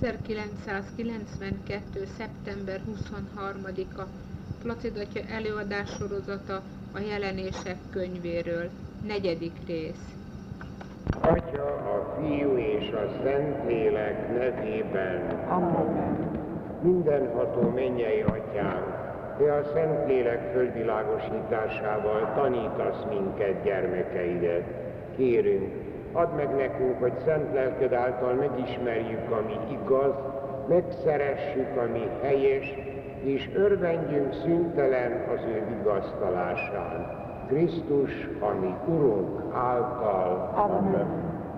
1992. szeptember 23-a Placidatja előadás sorozata a jelenések könyvéről. Negyedik rész. Atya, a Fiú és a Szentlélek nevében. Amen. Mindenható mennyei atyánk, te a Szentlélek földvilágosításával tanítasz minket, gyermekeidet. Kérünk, add meg nekünk, hogy szent lelked által megismerjük, ami igaz, megszeressük, ami helyes, és örvendjünk szüntelen az ő vigasztalásán. Krisztus, ami Urunk által. Amen.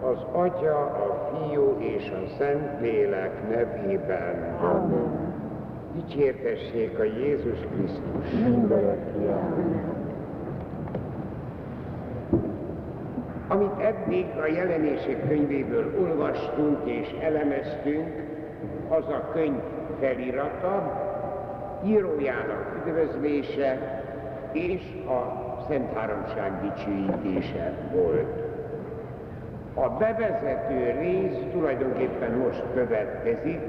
Az Atya, a Fiú és a Szentlélek nevében. Amen. Dicsértessék a Jézus Krisztus. Mindörökké. Amit eddig a jelenések könyvéből olvastunk és elemeztünk, az a könyv felirata, írójának üdvözlése és a Szent Háromság dicsőítése volt. A bevezető rész tulajdonképpen most következik,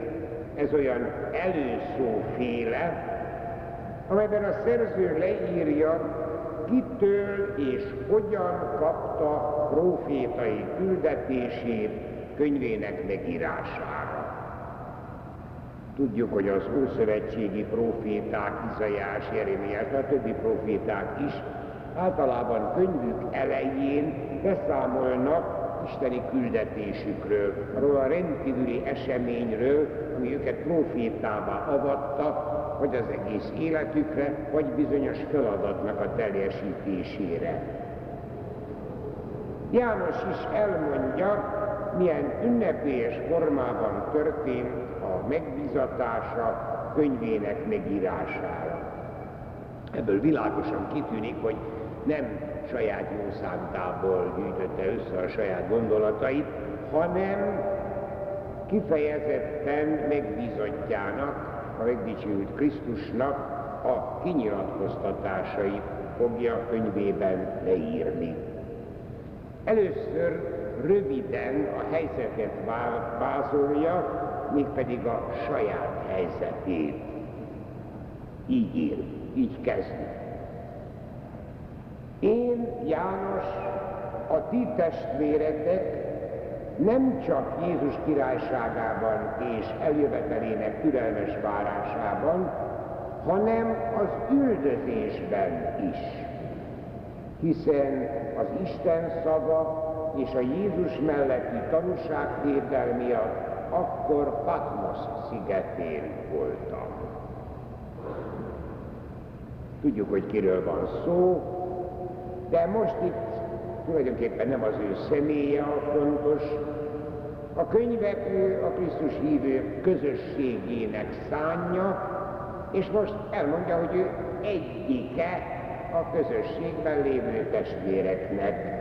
ez olyan előszóféle, amelyben a szerző leírja, kitől és hogyan kapta profétai küldetését könyvének megírására. Tudjuk, hogy az ószövetségi proféták, Izaiás, Jeremiás, a többi proféták is általában könyvük elején beszámolnak isteni küldetésükről, arról a rendkívüli eseményről, ami őket profétává avatta, vagy az egész életükre, vagy bizonyos feladatnak a teljesítésére. János is elmondja, milyen ünnepélyes formában történt a megbízatása könyvének megírására. Ebből világosan kitűnik, hogy nem saját jószántából gyűjtötte össze a saját gondolatait, hanem kifejezetten megbízottjának, a megdicsült Krisztusnak a kinyilatkoztatásait fogja könyvében leírni. Először röviden a helyzetet vázolja, mégpedig a saját helyzetét. Így ír, így kezdi. Én, János, a ti testvéretek nem csak Jézus királyságában és eljövetelének türelmes várásában, hanem az üldözésben is. Hiszen az Isten szava és a Jézus melletti tanúságtétel miatt akkor Patmos szigetén voltam. Tudjuk, hogy kiről van szó, de most itt tulajdonképpen nem az ő személye a fontos, a könyvet a Krisztus hívő közösségének szánja, és most elmondja, hogy ő egyike a közösségben lévő testvéreknek.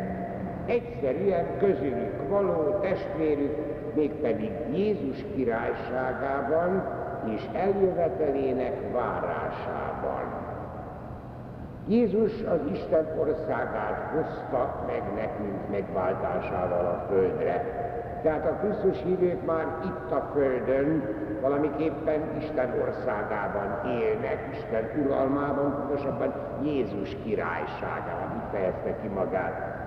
Egyszerűen közülük való testvérük, mégpedig Jézus királyságában és eljövetelének várásában. Jézus az Isten országát hozta meg nekünk megváltásával a földre. Tehát a Krisztus hívők már itt a földön valamiképpen Isten országában élnek, Isten uralmában, pontosabban Jézus királyságában, itt fejezte ki magát.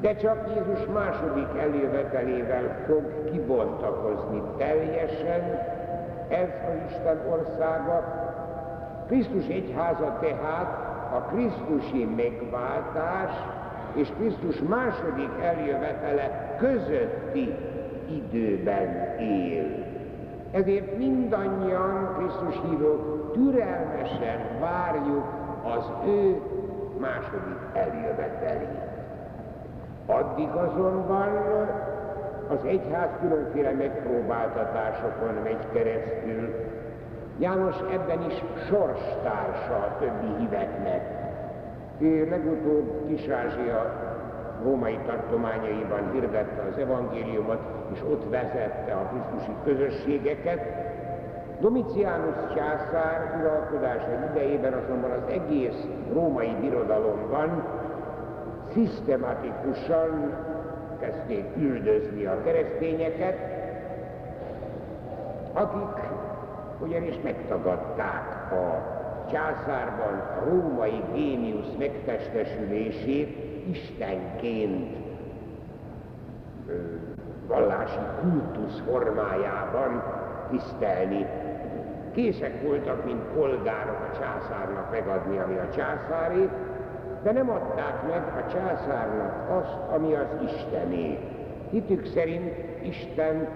De csak Jézus második eljövetelével fog kibontakozni teljesen ez az Isten országa. Krisztus egyháza tehát a Krisztusi megváltás és Krisztus második eljövetele közötti időben él. Ezért mindannyian Krisztus hívók türelmesen várjuk az ő második eljövetelét. Addig azonban az egyház különféle megpróbáltatásokon megy keresztül, János ebben is sorstársa a többi híveknek. Ő legutóbb Kis-Ázsia római tartományaiban hirdette az evangéliumot, és ott vezette a Krisztusi közösségeket. Domitianus császár uralkodása idejében azonban az egész római birodalomban szisztematikusan kezdték üldözni a keresztényeket, akik ugyanis megtagadták a császárban a római géniusz megtestesülését istenként vallási kultusz formájában tisztelni. Készek voltak, mint polgárok a császárnak megadni, ami a császáré, de nem adták meg a császárnak azt, ami az Istené. Hitük szerint Isten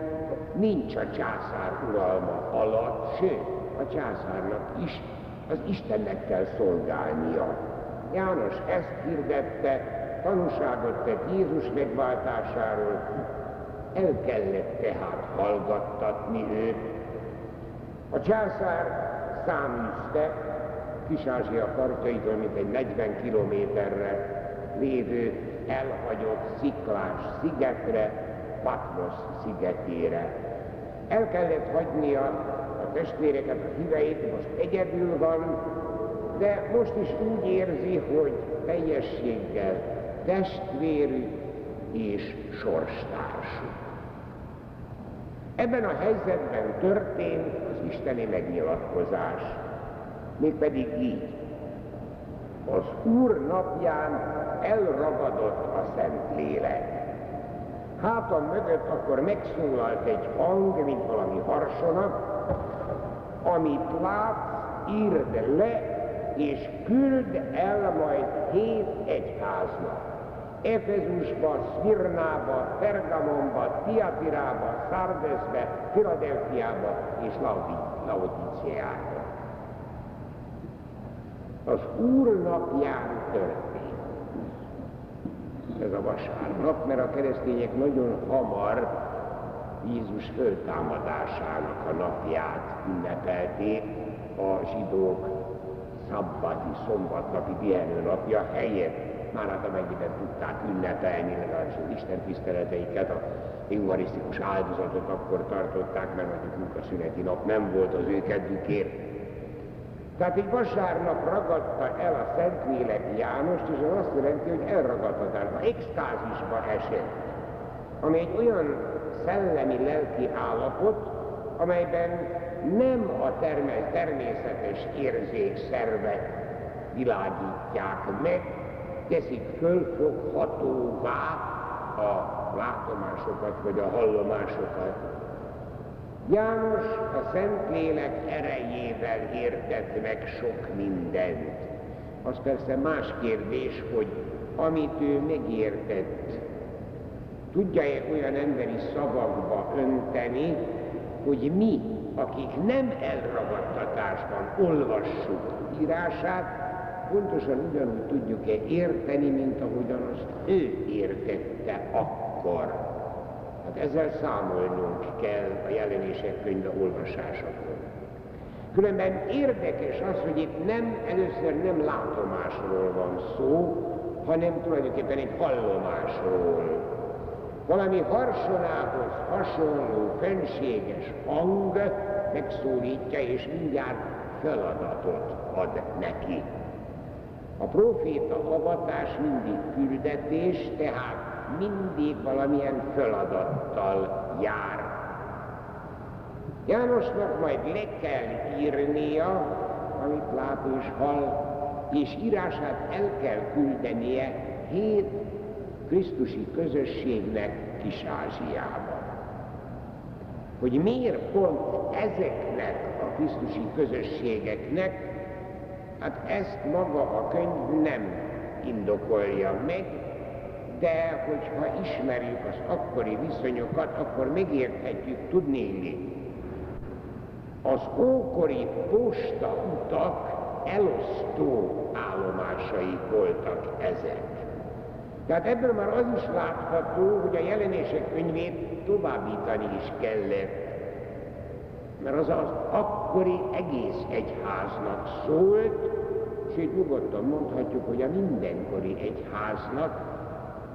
nincs a császár uralma alatt, sőt, a császárnak is az Istennek kell szolgálnia. János ezt hirdette, tanúságot tett Jézus megváltásáról, el kellett tehát hallgattatni őt. A császár száműzte Kis-Ázsia partjaitól, mint egy 40 kilométerre lévő elhagyott sziklás szigetre, Patmos szigetére. El kellett hagynia a testvéreket, a híveit, most egyedül van, de most is úgy érzi, hogy teljességgel testvérük és sorstársuk. Ebben a helyzetben történt az isteni megnyilatkozás, mégpedig így. Az Úr napján elragadott a Szentlélek. Hátam mögött akkor megszólalt egy hang, mint valami harsona, amit látsz, írd le, és küld el majd hét egyháznak. Efezusba, Szmirnába, Pergamonba, Tiatirába, Szardeszbe, Filadelfiába és Laodiciába. Az Úr napján történt. Ez a vasárnap, mert a keresztények nagyon hamar Jézus föltámadásának a napját ünnepelték a zsidók szabbati, szombatnapi pihenőnapja helyett már hát amennyiben tudták ünnepelni, legalábbis az Isten tiszteleteiket, a eucharisztikus áldozatot akkor tartották, mert mondjuk munkaszüneti nap nem volt az ő kedvükért. Tehát egy vasárnap ragadta el a Szentlélek Jánost, és az azt jelenti, hogy elragadtatásba, extázisba esett, ami egy olyan szellemi lelki állapot, amelyben nem a természetes érzékszervek világítják meg, teszik fölfoghatóvá a látomásokat vagy a hallomásokat. János a Szentlélek erejével értett meg sok mindent. Az persze más kérdés, hogy amit ő megértett, tudja-e olyan emberi szavakba önteni, hogy mi, akik nem elragadtatásban olvassuk írását, pontosan ugyanúgy tudjuk-e érteni, mint ahogyan azt ő értette akkor. Hát ezzel számolnunk kell a jelenések könyve olvasásakor. Különben érdekes az, hogy itt nem, először nem látomásról van szó, hanem tulajdonképpen egy hallomásról. Valami harsonához hasonló, fenséges hang megszólítja, és mindjárt feladatot ad neki. A proféta avatás mindig küldetés, tehát mindig valamilyen feladattal jár. Jánosnak majd le kell írnia, amit lát és hall, és írását el kell küldenie hét Krisztusi közösségnek Kis-Ázsiába. Hogy miért pont ezeknek a Krisztusi közösségeknek Hát ezt maga a könyv nem indokolja meg, de hogyha ismerjük az akkori viszonyokat, akkor megérthetjük tudnéli. Az ókori posta utak elosztó állomásai voltak ezek. Tehát ebből már az is látható, hogy a jelenések könyvét továbbítani is kellett mert az az akkori egész egyháznak szólt, sőt nyugodtan mondhatjuk, hogy a mindenkori egyháznak,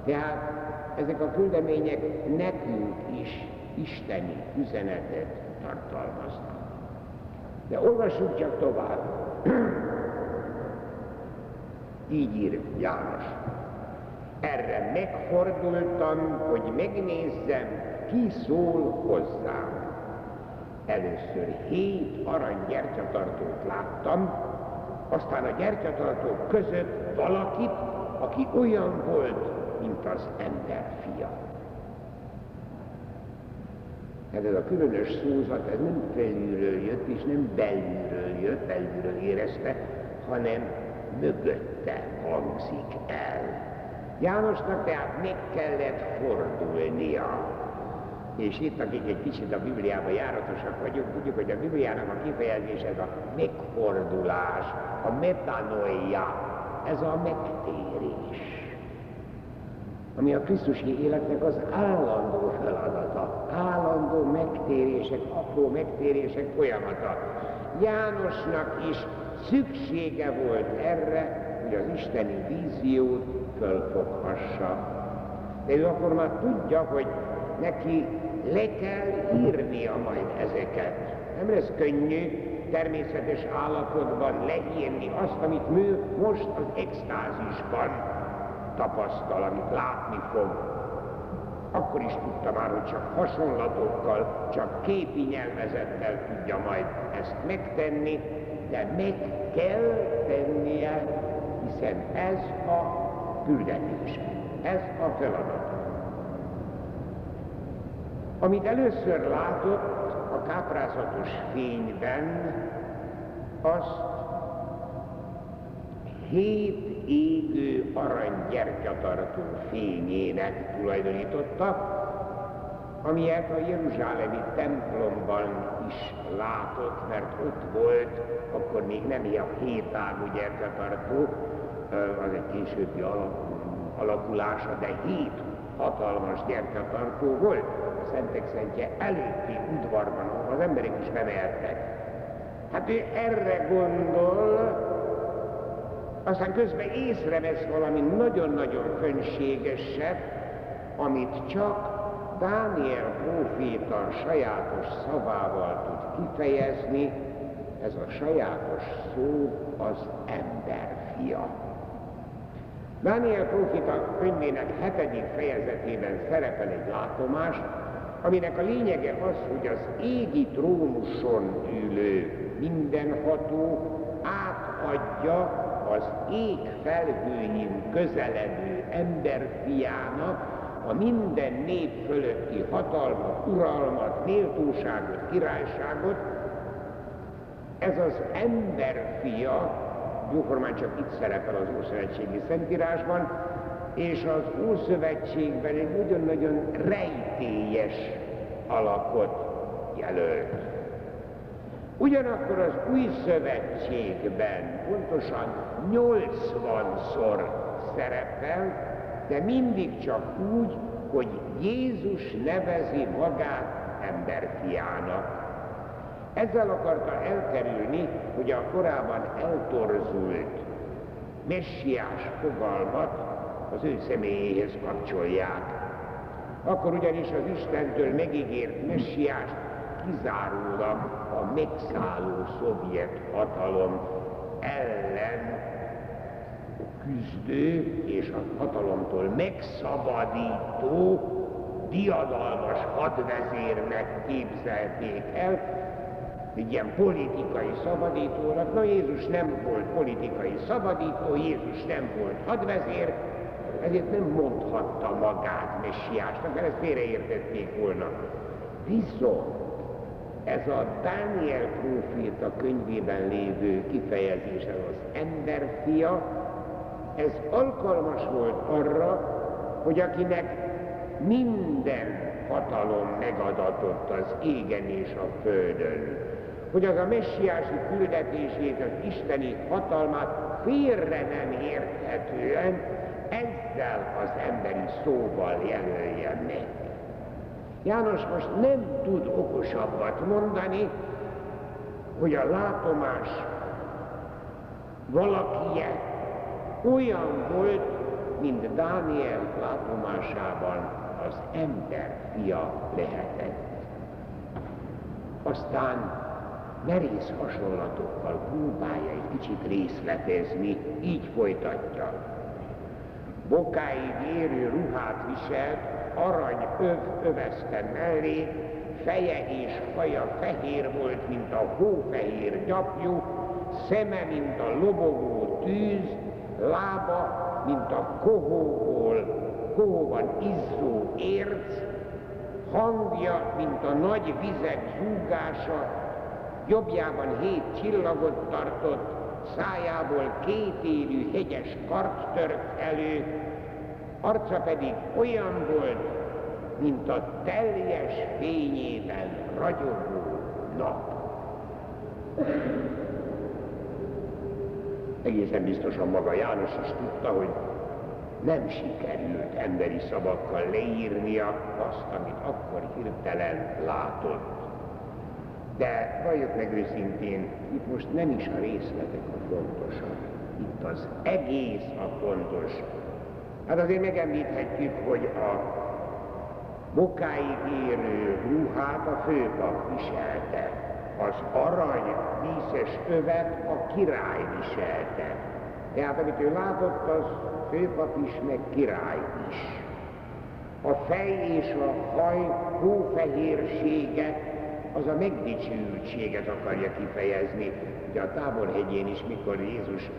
tehát ezek a küldemények nekünk is isteni üzenetet tartalmaznak. De olvassuk csak tovább. Így ír János. Erre megfordultam, hogy megnézzem, ki szól hozzám. először hét arany gyertyatartót láttam, aztán a gyertyatartók között valakit, aki olyan volt, mint az ember fia. Hát ez a különös szózat, ez nem felülről jött, és nem belülről jött, belülről érezte, hanem mögötte hangzik el. Jánosnak tehát meg kellett fordulnia. És itt, akik egy kicsit a Bibliában járatosak vagyunk, tudjuk, hogy a Bibliának a kifejezés ez a megfordulás, a metanoia, ez a megtérés ami a Krisztusi életnek az állandó feladata, állandó megtérések, apró megtérések folyamata. Jánosnak is szüksége volt erre, hogy az isteni víziót fölfoghassa. De ő akkor már tudja, hogy neki le kell írnia majd ezeket. Nem lesz könnyű természetes állapotban leírni azt, amit mű most az extázisban tapasztal, amit látni fog. Akkor is tudta már, hogy csak hasonlatokkal, csak képi nyelvezettel tudja majd ezt megtenni, de meg kell tennie, hiszen ez a küldetése, ez a feladat. Amit először látott a káprázatos fényben, azt hét égő aranygyertyatartó fényének tulajdonította, amilyet a Jeruzsálemi templomban is látott, mert ott volt, akkor még nem ilyen hétágú gyertyatartó, az egy későbbi alakulása, de hét hatalmas gyertyatartó volt a Szentek Szentje előtti udvarban, ahol az emberek is bemehettek. Hát ő erre gondol, aztán közben észrevesz valami nagyon-nagyon fönségeset, amit csak Dániel próféta sajátos szavával tud kifejezni, ez a sajátos szó az ember fia. Dániel próféta könyvének hetedik fejezetében szerepel egy látomás, aminek a lényege az, hogy az égi trónuson ülő mindenható átadja az ég felhőjén közeledő emberfiának a minden nép fölötti hatalmat, uralmat, méltóságot, királyságot, ez az emberfia, jóformán csak itt szerepel az Ószövetségi Szentírásban, és az Ószövetségben egy nagyon-nagyon rejtélyes alakot jelölt. Ugyanakkor az új szövetségben pontosan 80-szor szerepel, de mindig csak úgy, hogy Jézus nevezi magát emberfiának. Ezzel akarta elkerülni, hogy a korábban eltorzult messiás fogalmat az ő személyéhez kapcsolják. Akkor ugyanis az Istentől megígért messiást kizárólag a megszálló szovjet hatalom ellen küzdő és a hatalomtól megszabadító diadalmas hadvezérnek képzelték el, egy ilyen politikai szabadítónak. Na Jézus nem volt politikai szabadító, Jézus nem volt hadvezér, ezért nem mondhatta magát messiásnak, mert ezt félreértették volna. Viszont ez a Dániel próféta könyvében lévő kifejezés, ez az emberfia, ez alkalmas volt arra, hogy akinek minden hatalom megadatott az égen és a földön, hogy az a messiási küldetését, az isteni hatalmát félre nem érthetően ezzel az emberi szóval jelölje meg. János most nem tud okosabbat mondani, hogy a látomás valakije olyan volt, mint Dániel látomásában az ember fia lehetett. Aztán merész hasonlatokkal próbálja egy kicsit részletezni, így folytatja. Bokáig érő ruhát viselt, arany öv övezte mellé, feje és haja fehér volt, mint a hófehér gyapjú, szeme, mint a lobogó tűz, lába, mint a kohóból, kohóban izzó érc, hangja, mint a nagy vizek zúgása, jobbjában hét csillagot tartott, szájából kétélű hegyes kart tört elő, arca pedig olyan volt, mint a teljes fényében ragyogó nap. Egészen biztosan maga János is tudta, hogy nem sikerült emberi szavakkal leírnia azt, amit akkor hirtelen látott. De valljuk meg őszintén, itt most nem is a részletek a fontosak, itt az egész a fontos. Hát azért megemlíthetjük, hogy a bokáig érő ruhát a főpap viselte, az arany díszes övet a király viselte. Tehát amit ő látott, az főpap is, meg király is. A fej és a haj hófehérsége az a megdicsőültséget akarja kifejezni. Ugye a távolhegyén is, mikor Jézus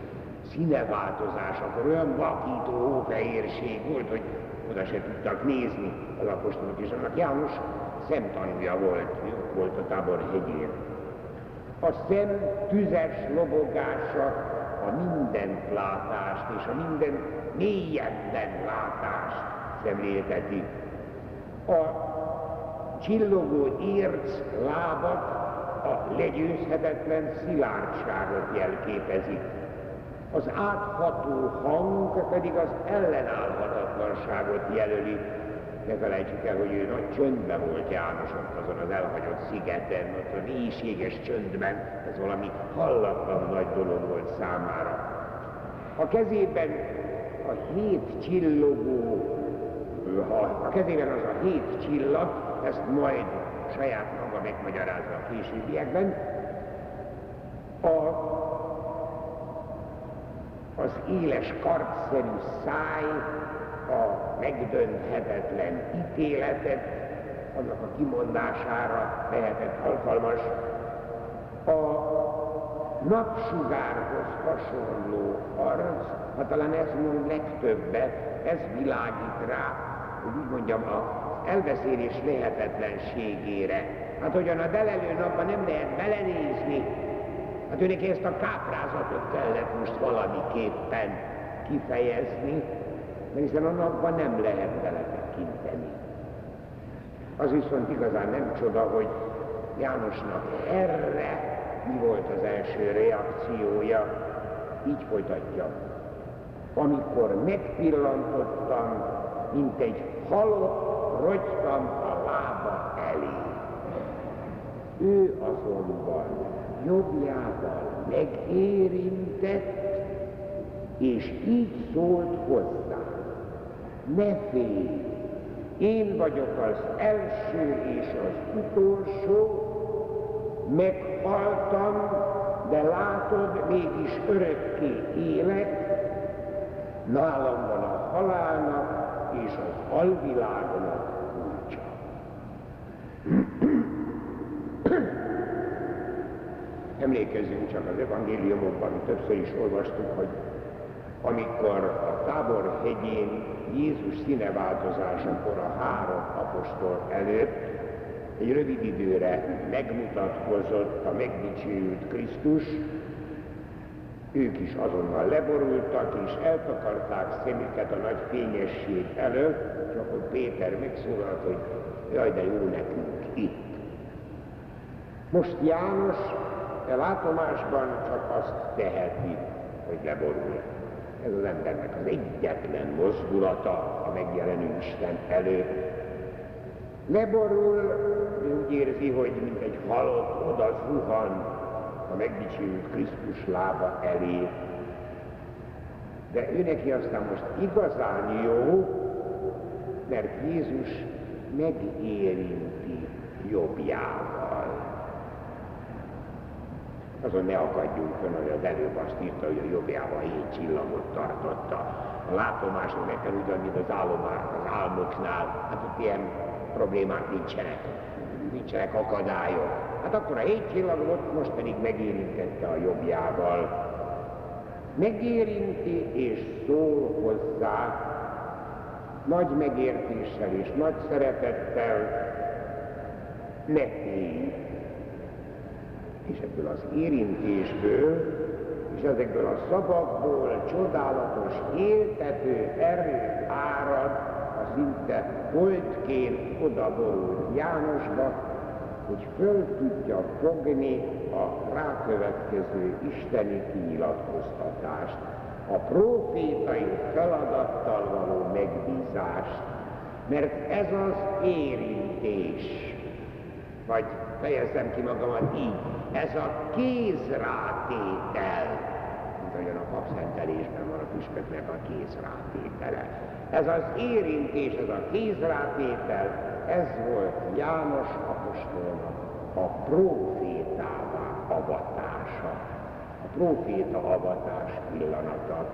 színeváltozás, akkor olyan vakító hófehérség volt, hogy oda se tudtak nézni az apostolok, és annak János szemtanúja volt, volt a tábor hegyén. A szem tüzes lobogása a mindent látást és a minden mélyebben látást szemlélteti. A csillogó érc lábak a legyőzhetetlen szilárdságot jelképezik. Az átható hang pedig az ellenállhatatlanságot jelöli. Ne felejtsük el, hogy ő nagy csöndben volt János ott azon az elhagyott szigeten, ott a mélységes csöndben, ez valami hallatlan nagy dolog volt számára. A kezében a hét csillogó, ha a kezében az a hét csillag, ezt majd saját maga megmagyarázza a későbbiekben, a az éles kartszerű száj, a megdönthetetlen ítéletet, annak a kimondására lehetett alkalmas. A napsugárhoz hasonló arc, ha talán ez mond legtöbbet, ez világít rá, hogy úgy mondjam, az elbeszélés lehetetlenségére. Hát hogyan a delelő napban nem lehet belenézni, Hát őnek ezt a káprázatot kellett most valamiképpen kifejezni, mert hiszen a napban nem lehet beletekinteni. Az viszont igazán nem csoda, hogy Jánosnak erre mi volt az első reakciója, így folytatja. Amikor megpillantottam, mint egy halott, rogytam a lába elé. Ő azonban jobbjával megérintett, és így szólt hozzá. Ne félj, én vagyok az első és az utolsó, meghaltam, de látod, mégis örökké élek, nálam van a halálnak és az alvilágnak kulcsa. Emlékezzünk csak az evangéliumokban, többször is olvastuk, hogy amikor a tábor hegyén Jézus színeváltozásakor a három apostol előtt egy rövid időre megmutatkozott a megdicsőült Krisztus, ők is azonnal leborultak, és eltakarták szemüket a nagy fényesség előtt, és akkor Péter megszólalt, hogy jaj, de jó nekünk itt. Most János e látomásban csak azt teheti, hogy leborul. Ez az embernek az egyetlen mozdulata a megjelenő Isten előtt. Leborul, úgy érzi, hogy mint egy halott oda zuhan a megdicsőült Krisztus lába elé. De ő neki aztán most igazán jó, mert Jézus megérinti jobbjával azon ne akadjunk fönn, hogy az előbb azt írta, hogy a jobbjában hét csillagot tartotta. A látomások nekem ugyan, mint az, álomár, az álmoknál, hát ott ilyen problémák nincsenek. nincsenek akadályok. Hát akkor a hét csillagot most pedig megérintette a jobbjával. Megérinti és szól hozzá nagy megértéssel és nagy szeretettel, ne félj. És ebből az érintésből és ezekből a szavakból csodálatos, éltető erő árad a szinte holdként odaborult Jánosba, hogy föl tudja fogni a rákövetkező isteni kinyilatkoztatást, a profétai feladattal való megbízást, mert ez az érintés, vagy fejezem ki magamat így, ez a kézrátétel, mint ahogyan a papszentelésben van a püspöknek a kézrátétele. Ez az érintés, ez a kézrátétel, ez volt János apostolnak a profétává avatása, a proféta avatás pillanata.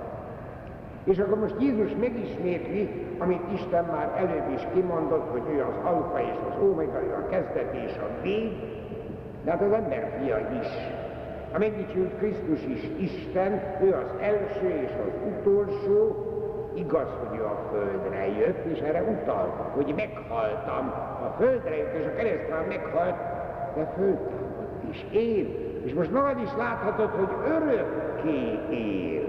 És akkor most Jézus megismétli, amit Isten már előbb is kimondott, hogy ő az alfa és az omega, ő a kezdet és a vég, de hát az ember fia is. A megdicsült Krisztus is Isten, ő az első és az utolsó, igaz, hogy ő a földre jött, és erre utal, hogy meghaltam. A földre jött, és a keresztán meghalt, de föltámadt is él. És most magad is láthatod, hogy örökké él.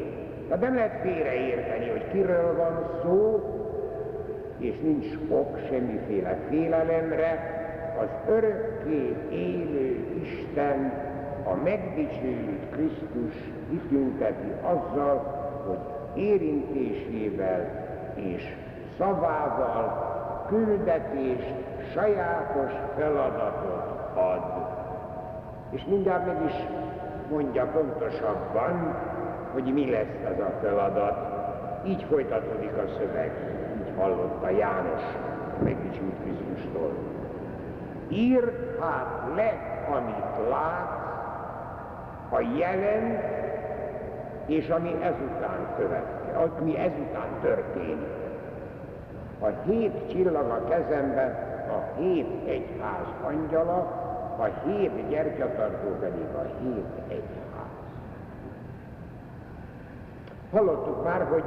Tehát nem lehet félreérteni, hogy kiről van szó, és nincs ok semmiféle félelemre, az örökké élő Isten a megdicsőült Krisztus kitünteti azzal, hogy érintésével és szavával küldetést, sajátos feladatot ad. És mindjárt meg is mondja pontosabban, hogy mi lesz ez a feladat. Így folytatódik a szöveg, így hallotta János megdicsült Krisztustól. Írd hát le, amit látsz, a jelen és ami ezután követke, ami ezután történik. A hét csillag a kezemben, a hét egyház angyala, a hét gyertyatartó pedig a hét egyház. Hallottuk már, hogy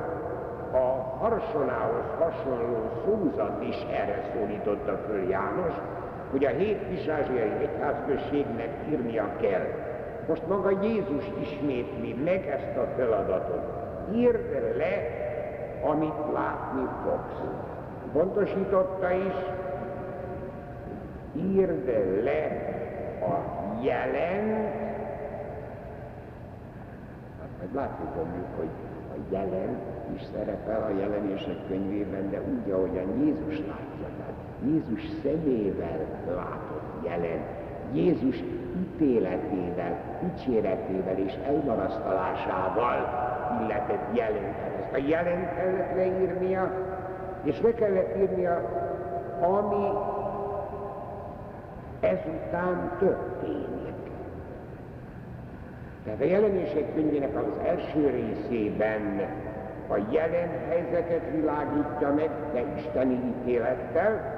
a harsonához hasonló szózat is erre szólította föl János, hogy a hét kisázsiai egyházközségnek írnia kell. Most maga Jézus ismétli meg ezt a feladatot. Írd le, amit látni fogsz. Pontosította is, írd le a jelen, hát majd látni fogjuk, hogy jelen is szerepel a jelenések könyvében, de úgy, ahogyan Jézus látja. Tehát Jézus szemével látott jelen, Jézus ítéletével, dicséretével és elmarasztalásával illetett jelen. Ezt a jelen kellett leírnia, és le kellett írnia, ami ezután történik. Tehát a jelenések könyvének az első részében a jelen helyzetet világítja meg, de isteni ítélettel,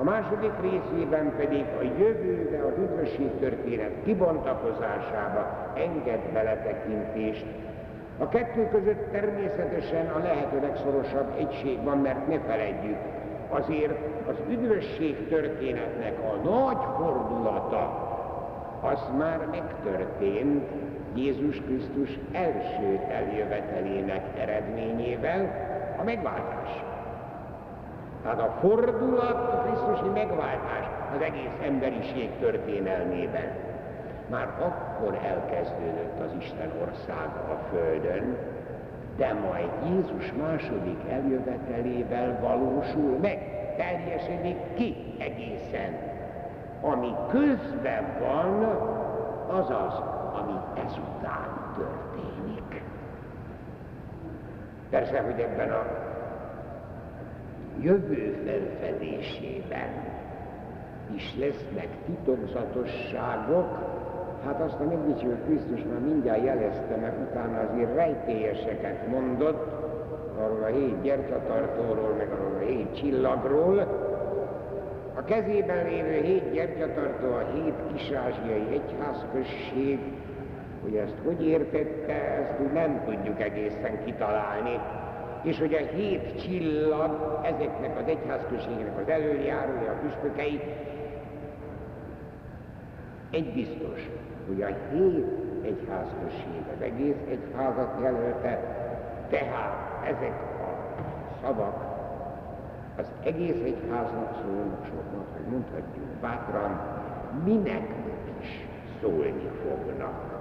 a második részében pedig a jövőbe, az üdvösség történet kibontakozásába enged beletekintést. A kettő között természetesen a lehető legszorosabb egység van, mert ne feledjük, azért az üdvösség történetnek a nagy fordulata, az már megtörtént Jézus Krisztus első eljövetelének eredményével, a megváltás. Tehát a fordulat a Krisztusi megváltás az egész emberiség történelmében. Már akkor elkezdődött az Isten országa a Földön, de majd Jézus második eljövetelével valósul meg, teljesedik ki egészen. Ami közben van, az az, ami ezután történik. Persze, hogy ebben a jövő felfedésében is lesznek titokzatosságok, hát azt a megdicsült Krisztus már mindjárt jelezte, mert utána azért rejtélyeseket mondott, arról a hét gyertyatartóról, meg arról a hét csillagról, A kezében lévő hét gyertyatartó a hét kisázsiai egyházközség, hogy ezt hogy értette, ezt úgy nem tudjuk egészen kitalálni. És hogy a hét csillag ezeknek az egyházközségnek az előjárója, a püspökei, egy biztos, hogy a hét egyházközség az egész egyházat jelölte, tehát ezek a szavak az egész egyháznak szólnak soknak, hogy mondhatjuk bátran, minek is szólni fognak.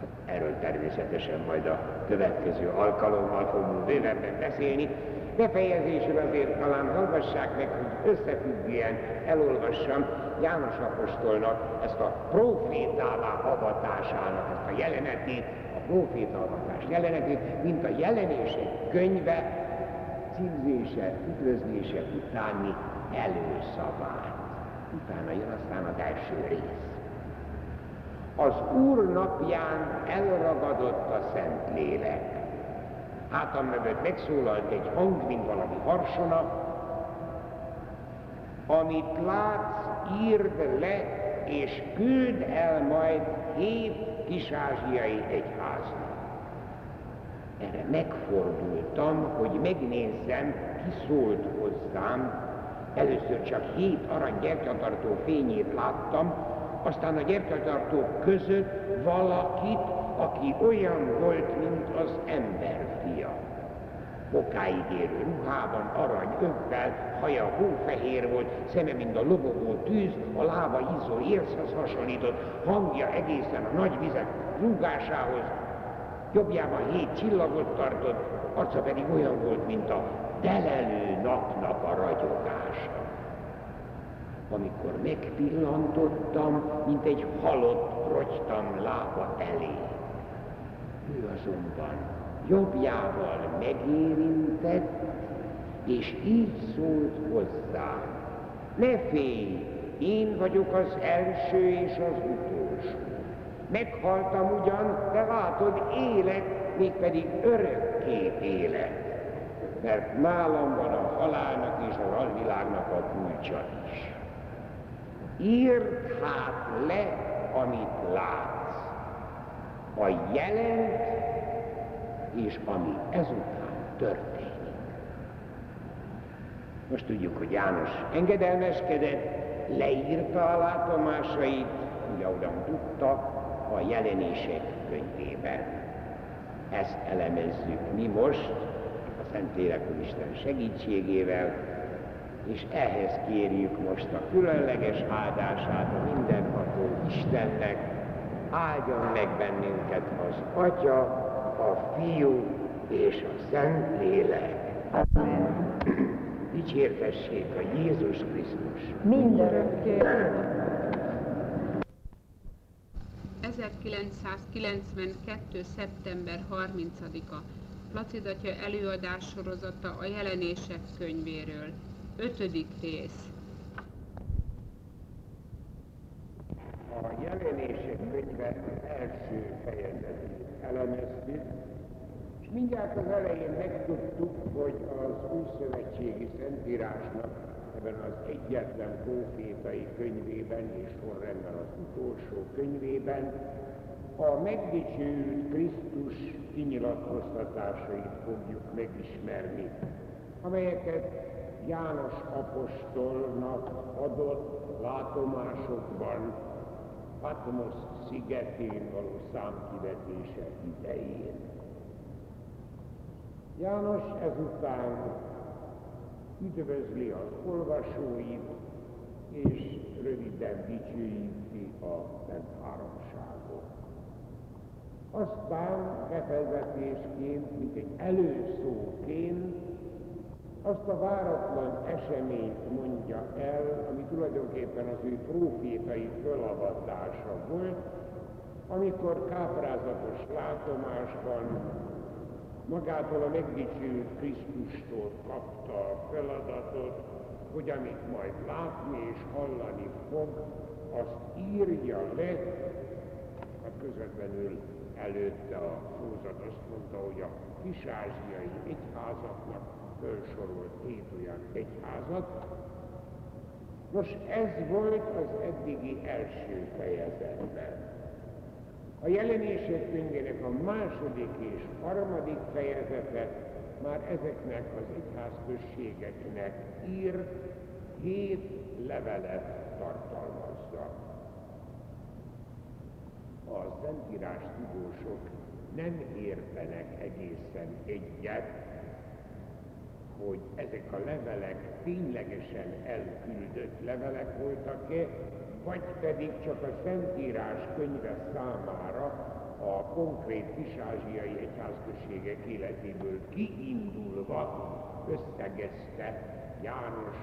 Hát erről természetesen majd a következő alkalommal fogunk bővebben beszélni, Befejezésül azért talán hallgassák meg, hogy összefüggően elolvassam János Apostolnak ezt a profétává avatásának, ezt a jelenetét, a proféta avatás jelenetét, mint a jelenések könyve címzése, üdvözlése utáni előszavát. Utána jön aztán az első rész. Az Úr napján elragadott a Szentlélek hátam mögött megszólalt egy hang, mint valami harsona, amit látsz, írd le, és küld el majd hét kisázsiai egyháznak. Erre megfordultam, hogy megnézzem, ki szólt hozzám. Először csak hét arany gyertyatartó fényét láttam, aztán a gyertyatartók között valakit, aki olyan volt, mint az emberfia. Bokáig érő ruhában, arany övvel, haja hófehér volt, szeme, mint a lobogó tűz, a lába izzó érszhez hasonlított, hangja egészen a nagy vizek rúgásához, jobbjában hét csillagot tartott, arca pedig olyan volt, mint a delelő napnak a ragyogása. Amikor megpillantottam, mint egy halott rogytam lába elé. Ő azonban jobbjával megérintett, és így szólt hozzá. Ne félj, én vagyok az első és az utolsó. Meghaltam ugyan, de látod, élek, mégpedig örökké élek. Mert nálam van a halálnak és az alvilágnak a kulcsa is. Írd hát le, amit lát a jelent és ami ezután történik. Most tudjuk, hogy János engedelmeskedett, leírta a látomásait, úgy ahogyan tudta, a jelenések könyvében. Ezt elemezzük mi most, a Szentlélek Isten segítségével, és ehhez kérjük most a különleges áldását a mindenható Istennek, áldjon meg bennünket az Atya, a Fiú és a Szent Lélek. Amen. Dicsértessék a Jézus Krisztus. Mindörökké. 1992. szeptember 30-a Placidatja előadás sorozata a jelenések könyvéről. Ötödik rész. a jelenések könyve első fejezetét elemeztük, és mindjárt az elején megtudtuk, hogy az új szövetségi szentírásnak ebben az egyetlen profétai könyvében és sorrendben az utolsó könyvében a megdicsőült Krisztus kinyilatkoztatásait fogjuk megismerni, amelyeket János apostolnak adott látomásokban Patmos szigetén való számkivetése idején. János ezután üdvözli az olvasóit, és röviden dicsőíti a Szent Háromságot. Aztán befelvetésként, mint egy előszóként azt a váratlan eseményt mondja el, ami tulajdonképpen az ő profétai fölavatása volt, amikor káprázatos látomásban magától a megdicsült Krisztustól kapta a feladatot, hogy amit majd látni és hallani fog, azt írja le, hát közvetlenül előtte a szózat azt mondta, hogy a kisázsiai egyházaknak felsorolt hét olyan egyházat. Nos, ez volt az eddigi első fejezetben. A jelenések könyvének a második és harmadik fejezete már ezeknek az egyházközségeknek ír hét levelet tartalmazza. A Szentírás tudósok nem értenek egészen egyet, hogy ezek a levelek ténylegesen elküldött levelek voltak-e, vagy pedig csak a Szentírás könyve számára a konkrét kisázsiai egyházközségek életéből kiindulva összegezte János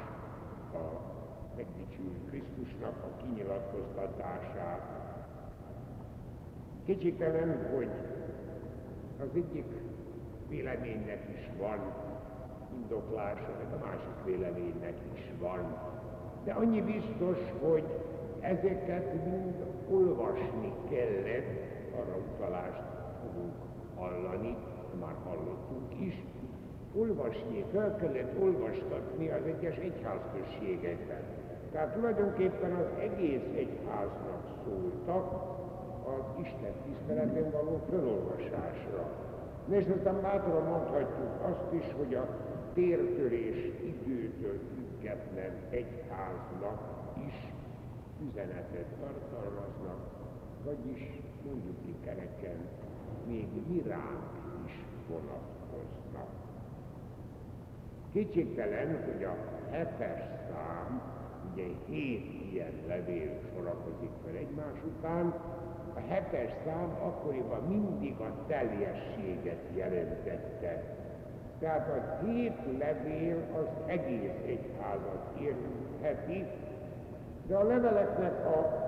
a megdicsült Krisztusnak a kinyilatkoztatását. Kétségtelen, hogy az egyik véleménynek is van indoklása, meg a másik véleménynek is van. De annyi biztos, hogy ezeket mind olvasni kellett, arra utalást fogunk hallani, már hallottunk is, olvasni, fel kellett olvastatni az egyes egyházközségekben. Tehát tulajdonképpen az egész egyháznak szóltak az Isten tiszteleten való felolvasásra. És aztán bátran mondhatjuk azt is, hogy a tértörés időtől független egyháznak is üzenetet tartalmaznak, vagyis mondjuk kereken még mi ránk is vonatkoznak. Kétségtelen, hogy a hetes szám, ugye hét ilyen levél sorakozik fel egymás után, a hetes szám akkoriban mindig a teljességet jelentette. Tehát a hét levél az egész egyházat érheti, de a leveleknek a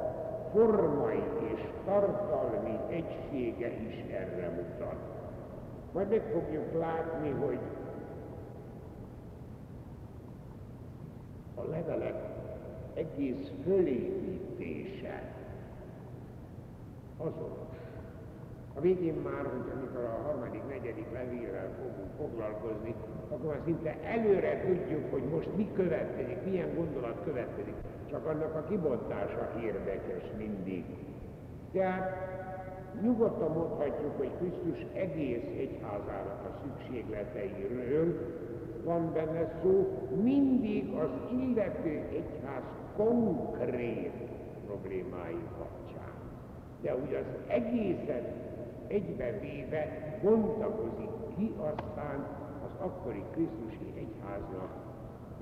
formai és tartalmi egysége is erre mutat. Majd meg fogjuk látni, hogy a levelek egész fölépítése azonos. A végén már, hogy amikor a harmadik, negyedik levélrel fogunk foglalkozni, akkor már szinte előre tudjuk, hogy most mi következik, milyen gondolat következik. Csak annak a kibontása érdekes mindig. Tehát nyugodtan mondhatjuk, hogy Krisztus egész egyházának a szükségleteiről van benne szó, mindig az illető egyház konkrét problémái kapcsán. De ugye az egészet egybevéve bontakozik ki aztán az akkori Krisztusi egyháznak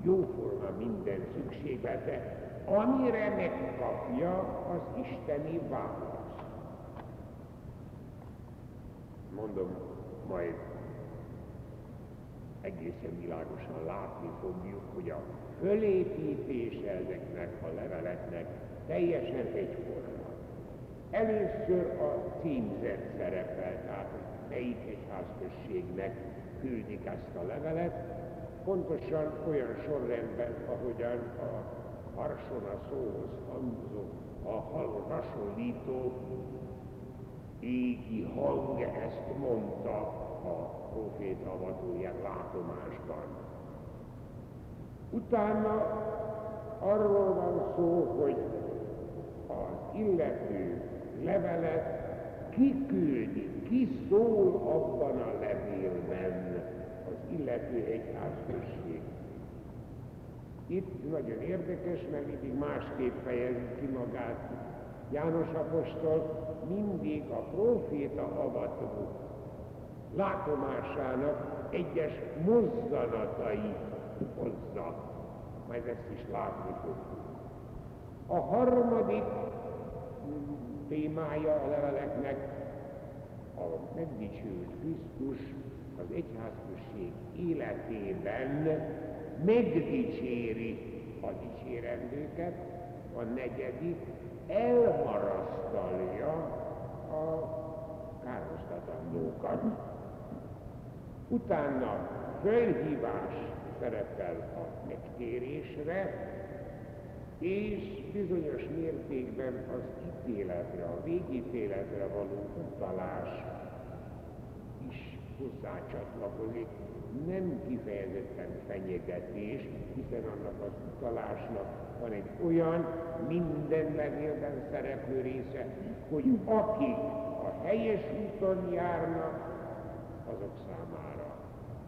jóforma minden szükséglete, amire megkapja az isteni választ. Mondom, majd egészen világosan látni fogjuk, hogy a fölépítése ezeknek a leveleknek teljesen egyforma. Először a címzet szerepel, tehát melyik egyházközségnek küldik ezt a levelet, pontosan olyan sorrendben, ahogyan a harsona szóhoz hangzó, a halon hasonlító égi hang ezt mondta a proféta avatóján látomásban. Utána arról van szó, hogy az illető levelet kiküldi, ki szól abban a levélben az illető egyházközség. Itt nagyon érdekes, mert mindig másképp fejezi ki magát János apostol, mindig a proféta avató látomásának egyes mozzanatai hozza. Majd ezt is látni fogjuk. A harmadik témája a leveleknek a megdicsült Krisztus az egyházközség életében megdicséri a dicsérendőket, a negyedik elmarasztalja a károztatandókat. Utána fölhívás szerepel a megtérésre, és bizonyos mértékben az ítéletre, a végítéletre való utalás is hozzácsatlakozik. nem kifejezetten fenyegetés, hiszen annak az utalásnak van egy olyan minden levélben szereplő része, hogy akik a helyes úton járnak, azok számára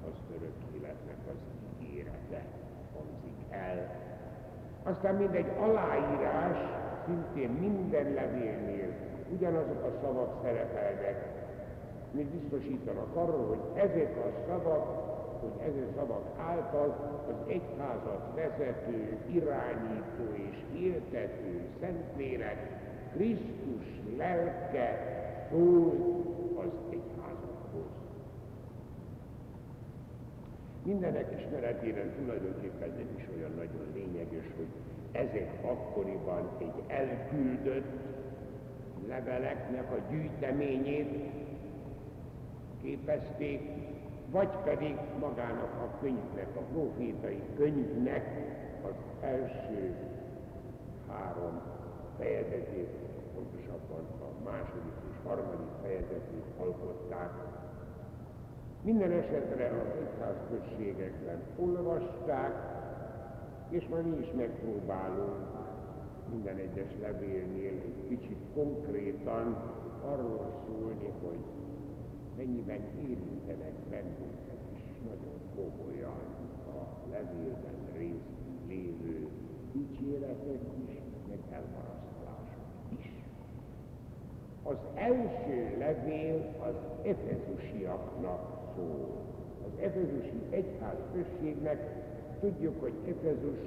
az örök életnek az ígérete hangzik el. Aztán mindegy aláírás, szintén minden levélnél ugyanazok a szavak szerepelnek, mint biztosítanak arról, hogy ezek a szavak, hogy ezek a szavak által az egyházat vezető, irányító és éltető Szentlélek, Krisztus lelke szól az egyházakhoz. Mindenek ismeretében tulajdonképpen nem is olyan nagyon lényeges, hogy ezek akkoriban egy elküldött leveleknek a gyűjteményét képezték, vagy pedig magának a könyvnek, a profétai könyvnek az első három fejezetét, pontosabban a második és harmadik fejezetét alkották. Minden esetre az egyházközségekben olvasták, és ma mi is megpróbálunk minden egyes levélnél egy kicsit konkrétan arról szólni, hogy mennyiben érintenek bennünket is nagyon komolyan a levélben részt lévő dicséretek is, meg elmarasztalások is. Az első levél az efezusiaknak szól. Az efezusi egyház községnek tudjuk, hogy Efezus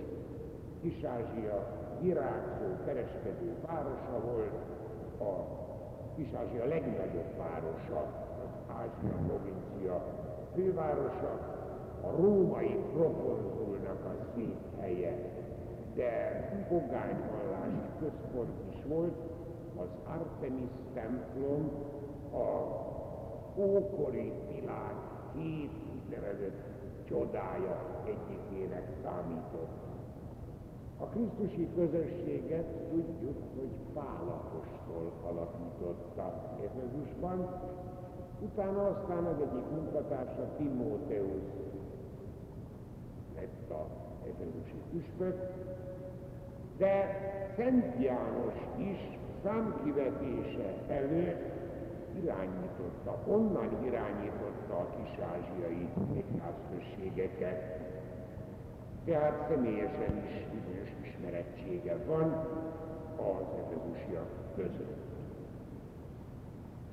Kis-Ázsia virágzó kereskedő városa volt, a Kis-Ázsia legnagyobb városa, Ázsia provincia fővárosa, a római prokonzulnak a székhelye, de pogányvallási központ is volt, az Artemis templom a ókori világ két úgynevezett csodája egyikének számított. A Krisztusi közösséget tudjuk, hogy Pál apostol alapította Efezusban, Utána aztán az egyik munkatársa Timóteusz lett a efezusi püspök, de Szent János is számkivetése előtt irányította, onnan irányította a kis-ázsiai egyházközségeket. Tehát személyesen is bizonyos ismerettsége van az efezusiak között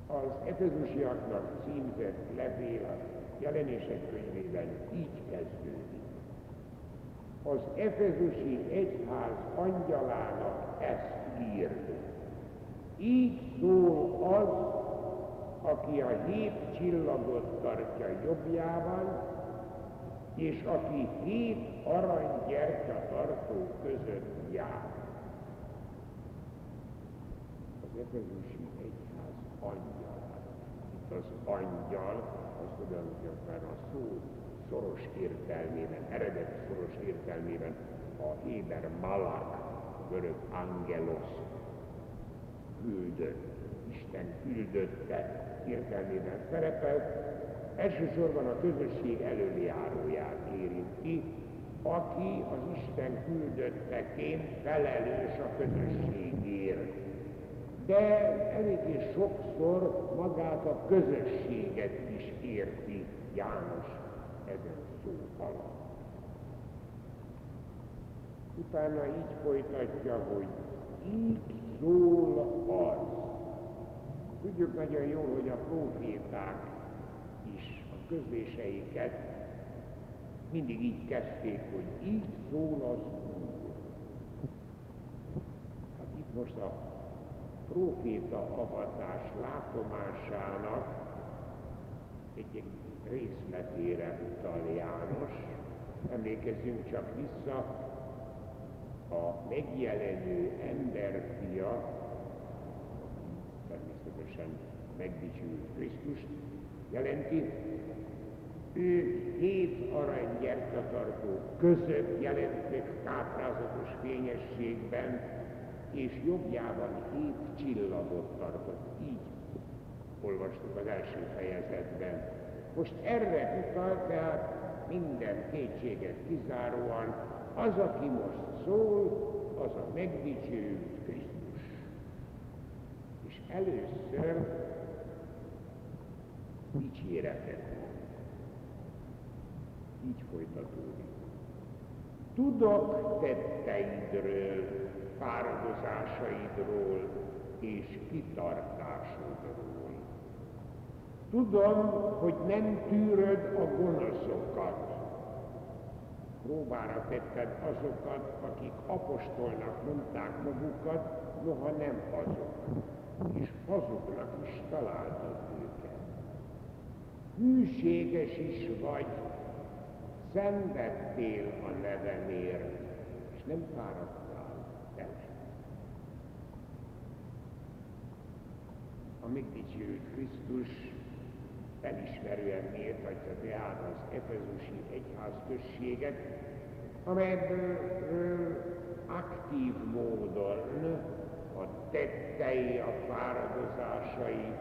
az Efezusiaknak címzett levél a jelenések könyvében így kezdődik. Az Efezusi Egyház angyalának ezt ír. Így szól az, aki a hét csillagot tartja jobbjában, és aki hét aranygyertya tartó között jár. Az Efezusi Egyház angyal az angyal, az tulajdonképpen a szó szoros értelmében, eredeti szoros értelmében a héber malak, görög angelos, küldött, Isten küldötte értelmében szerepel, elsősorban a közösség előjáróját érinti, aki az Isten küldötteként felelős a közösségért de eléggé sokszor magát a közösséget is érti János ezen szó alatt. Utána így folytatja, hogy így szól az. Tudjuk nagyon jól, hogy a proféták is a közléseiket mindig így kezdték, hogy így szól az Úr. Hát itt most a proféta avatás látomásának egy részletére utal János. Emlékezzünk csak vissza, a megjelenő emberfia, természetesen megdicsült Krisztust jelenti, ő hét aranygyertyatartó között jelent meg káprázatos fényességben, és jobbjában hét csillagot tartott. Így olvastuk az első fejezetben. Most erre utal, tehát minden kétséget kizáróan, az, aki most szól, az a megdicsőült Krisztus. Először dicséretet Így folytatódik. Tudok tetteidről, fáradozásaidról és kitartásodról. Tudom, hogy nem tűröd a gonoszokat. Próbára tetted azokat, akik apostolnak mondták magukat, noha nem azok, és azoknak is találtad őket. Hűséges is vagy, szenvedtél a nevemért, és nem fáradtál el. A megdicsőült Krisztus felismerően méltatja tehát az Efezusi egyház községet, amelyből aktív módon a tettei, a fáradozásai,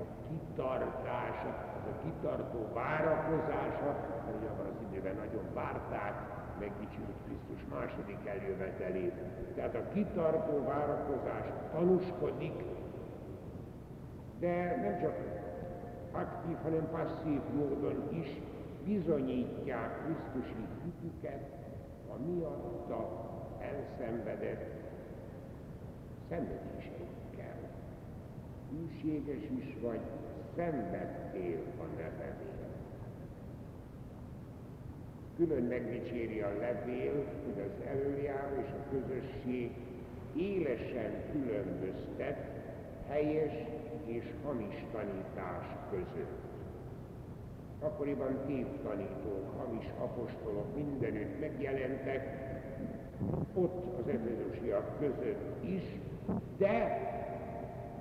a kitartása, az a kitartó várakozása, mert abban az időben nagyon várták megdicsült Krisztus második eljövetelét. Tehát a kitartó várakozás tanúskodik, de nem csak aktív, hanem passzív módon is bizonyítják Krisztusi hitüket a miatta elszenvedett szenvedéseikkel. Hűséges is vagy, szenvedtél a nevemért. Külön megdicséri a levél, hogy az előjáró és a közösség élesen különböztet helyes és hamis tanítás között. Akkoriban tévtanítók, hamis apostolok mindenütt megjelentek, ott az efezusiak között is, de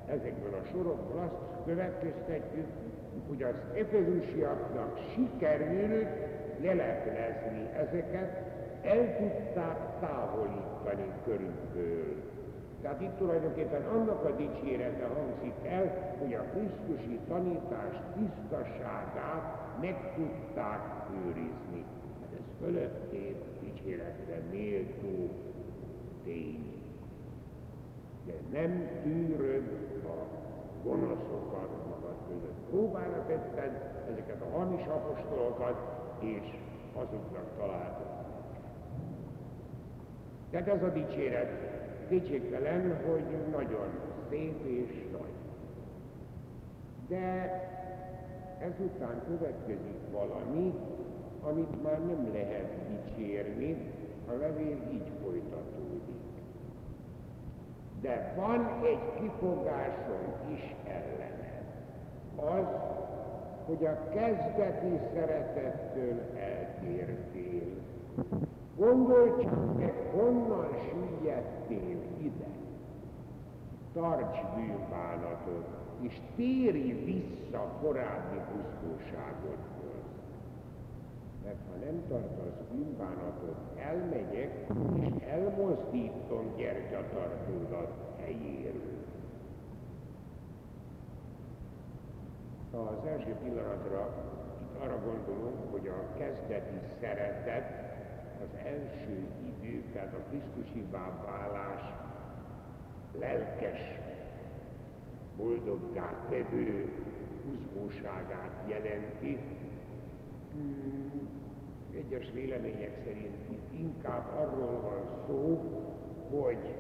ezekből a sorokból azt következtetjük, hogy az efezusiaknak sikerült leleplezni ezeket, el tudták távolítani körülbelül. Tehát itt tulajdonképpen annak a dicsérete hangzik el, hogy a Krisztusi tanítás tisztaságát meg tudták őrizni. Hát ez fölöttét dicséretre méltó tény. De nem tűröd a gonoszokat magad között. Próbára tetted ezeket a hamis apostolokat, és azoknak találtad. Tehát ez a dicséret kétségtelen, hogy nagyon szép és nagy. De ezután következik valami, amit már nem lehet dicsérni, a levél így folytatódik. De van egy kifogásom is ellene. Az, hogy a kezdeti szeretettől eltértél. Gondolj csak meg, honnan süllyedtél ide. Tarts bűnbánatot, és térj vissza korábbi pusztóságodhoz. Mert ha nem tartasz bűnbánatot, elmegyek, és elmozdítom gyertyatartódat helyéről. Az első pillanatra itt arra gondolunk, hogy a kezdeti szeretet az első idő, tehát a Krisztusivá válás lelkes, boldoggá tevő húzgóságát jelenti. Egyes vélemények szerint itt inkább arról van szó, hogy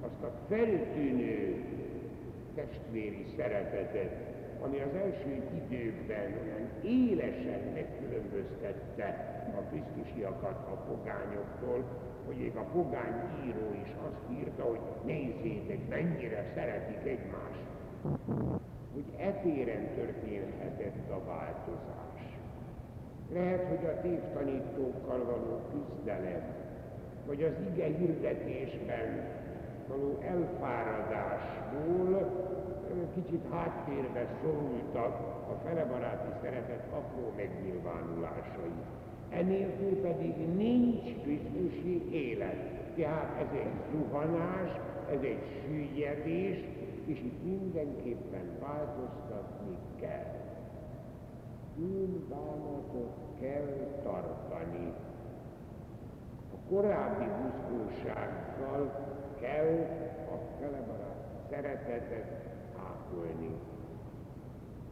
azt a feltűnő testvéri szeretetet, ami az első időkben olyan élesen megkülönböztette a Krisztusiakat a pogányoktól, hogy még a pogány író is azt írta, hogy nézzétek, mennyire szeretik egymást. Hogy etéren történhetett a változás. Lehet, hogy a tévtanítókkal való küzdelem, vagy az ige hirdetésben való elfáradásból kicsit háttérbe szorultak a felebaráti szeretet apró megnyilvánulásai. Enélkül pedig nincs Krisztusi élet. Tehát ez egy zuhanás, ez egy süllyedés, és itt mindenképpen változtatni kell. Bűnbánatot kell tartani. A korábbi buzgósággal kell a felebarát szeretetet ápolni.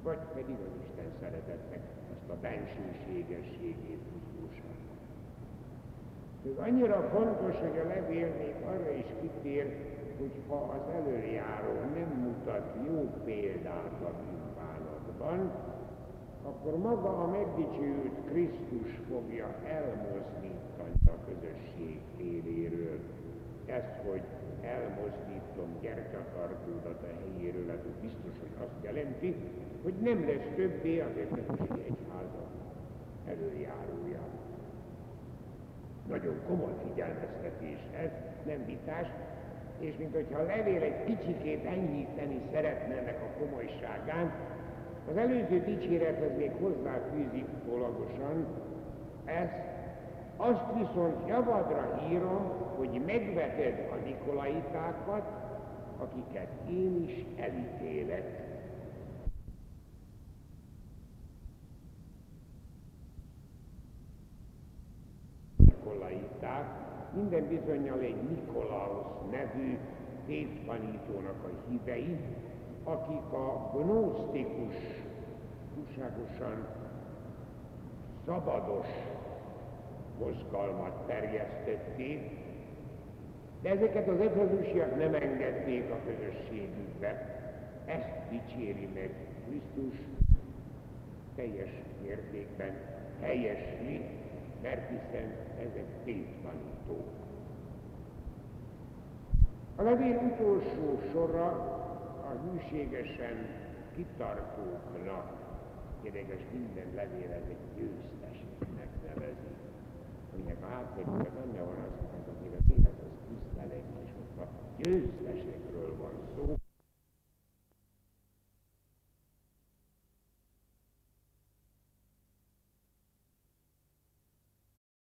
Vagy pedig az Isten szeretetnek azt a bensőségességét, buzgóságot. Ez annyira fontos, hogy a levél még arra is kitér, hogy ha az előjáró nem mutat jó példát a bűnbánatban, akkor maga a megdicsőült Krisztus fogja elmozdítani a közösség téréről. Ezt, hogy elmozdítom gyertyatartódat a helyéről, ez biztos, hogy azt jelenti, hogy nem lesz többé az egy egyháza előjárója. Nagyon komoly figyelmeztetés ez, nem vitás, és mint hogyha a levél egy kicsikét enyhíteni szeretne ennek a komolyságán, az előző dicsérethez még hozzáfűzik utólagosan ezt, azt viszont javadra írom, hogy megveted a Nikolaitákat, akiket én is elítélek. Nikolaiták, minden bizonyal egy Nikolaus nevű tévtanítónak a hívei, akik a gnosztikus, túlságosan szabados mozgalmat terjesztették, de ezeket az efezusiak nem engedték a közösségükbe. Ezt dicséri meg Krisztus teljes mértékben helyesli, mert hiszen ezek tévtanítók. A levél utolsó sora a hűségesen kitartóknak, érdekes minden levél ez egy győztesnek nevezi, aminek a hátterében benne van az, hogy az élet az küzdelek, és ott a győztes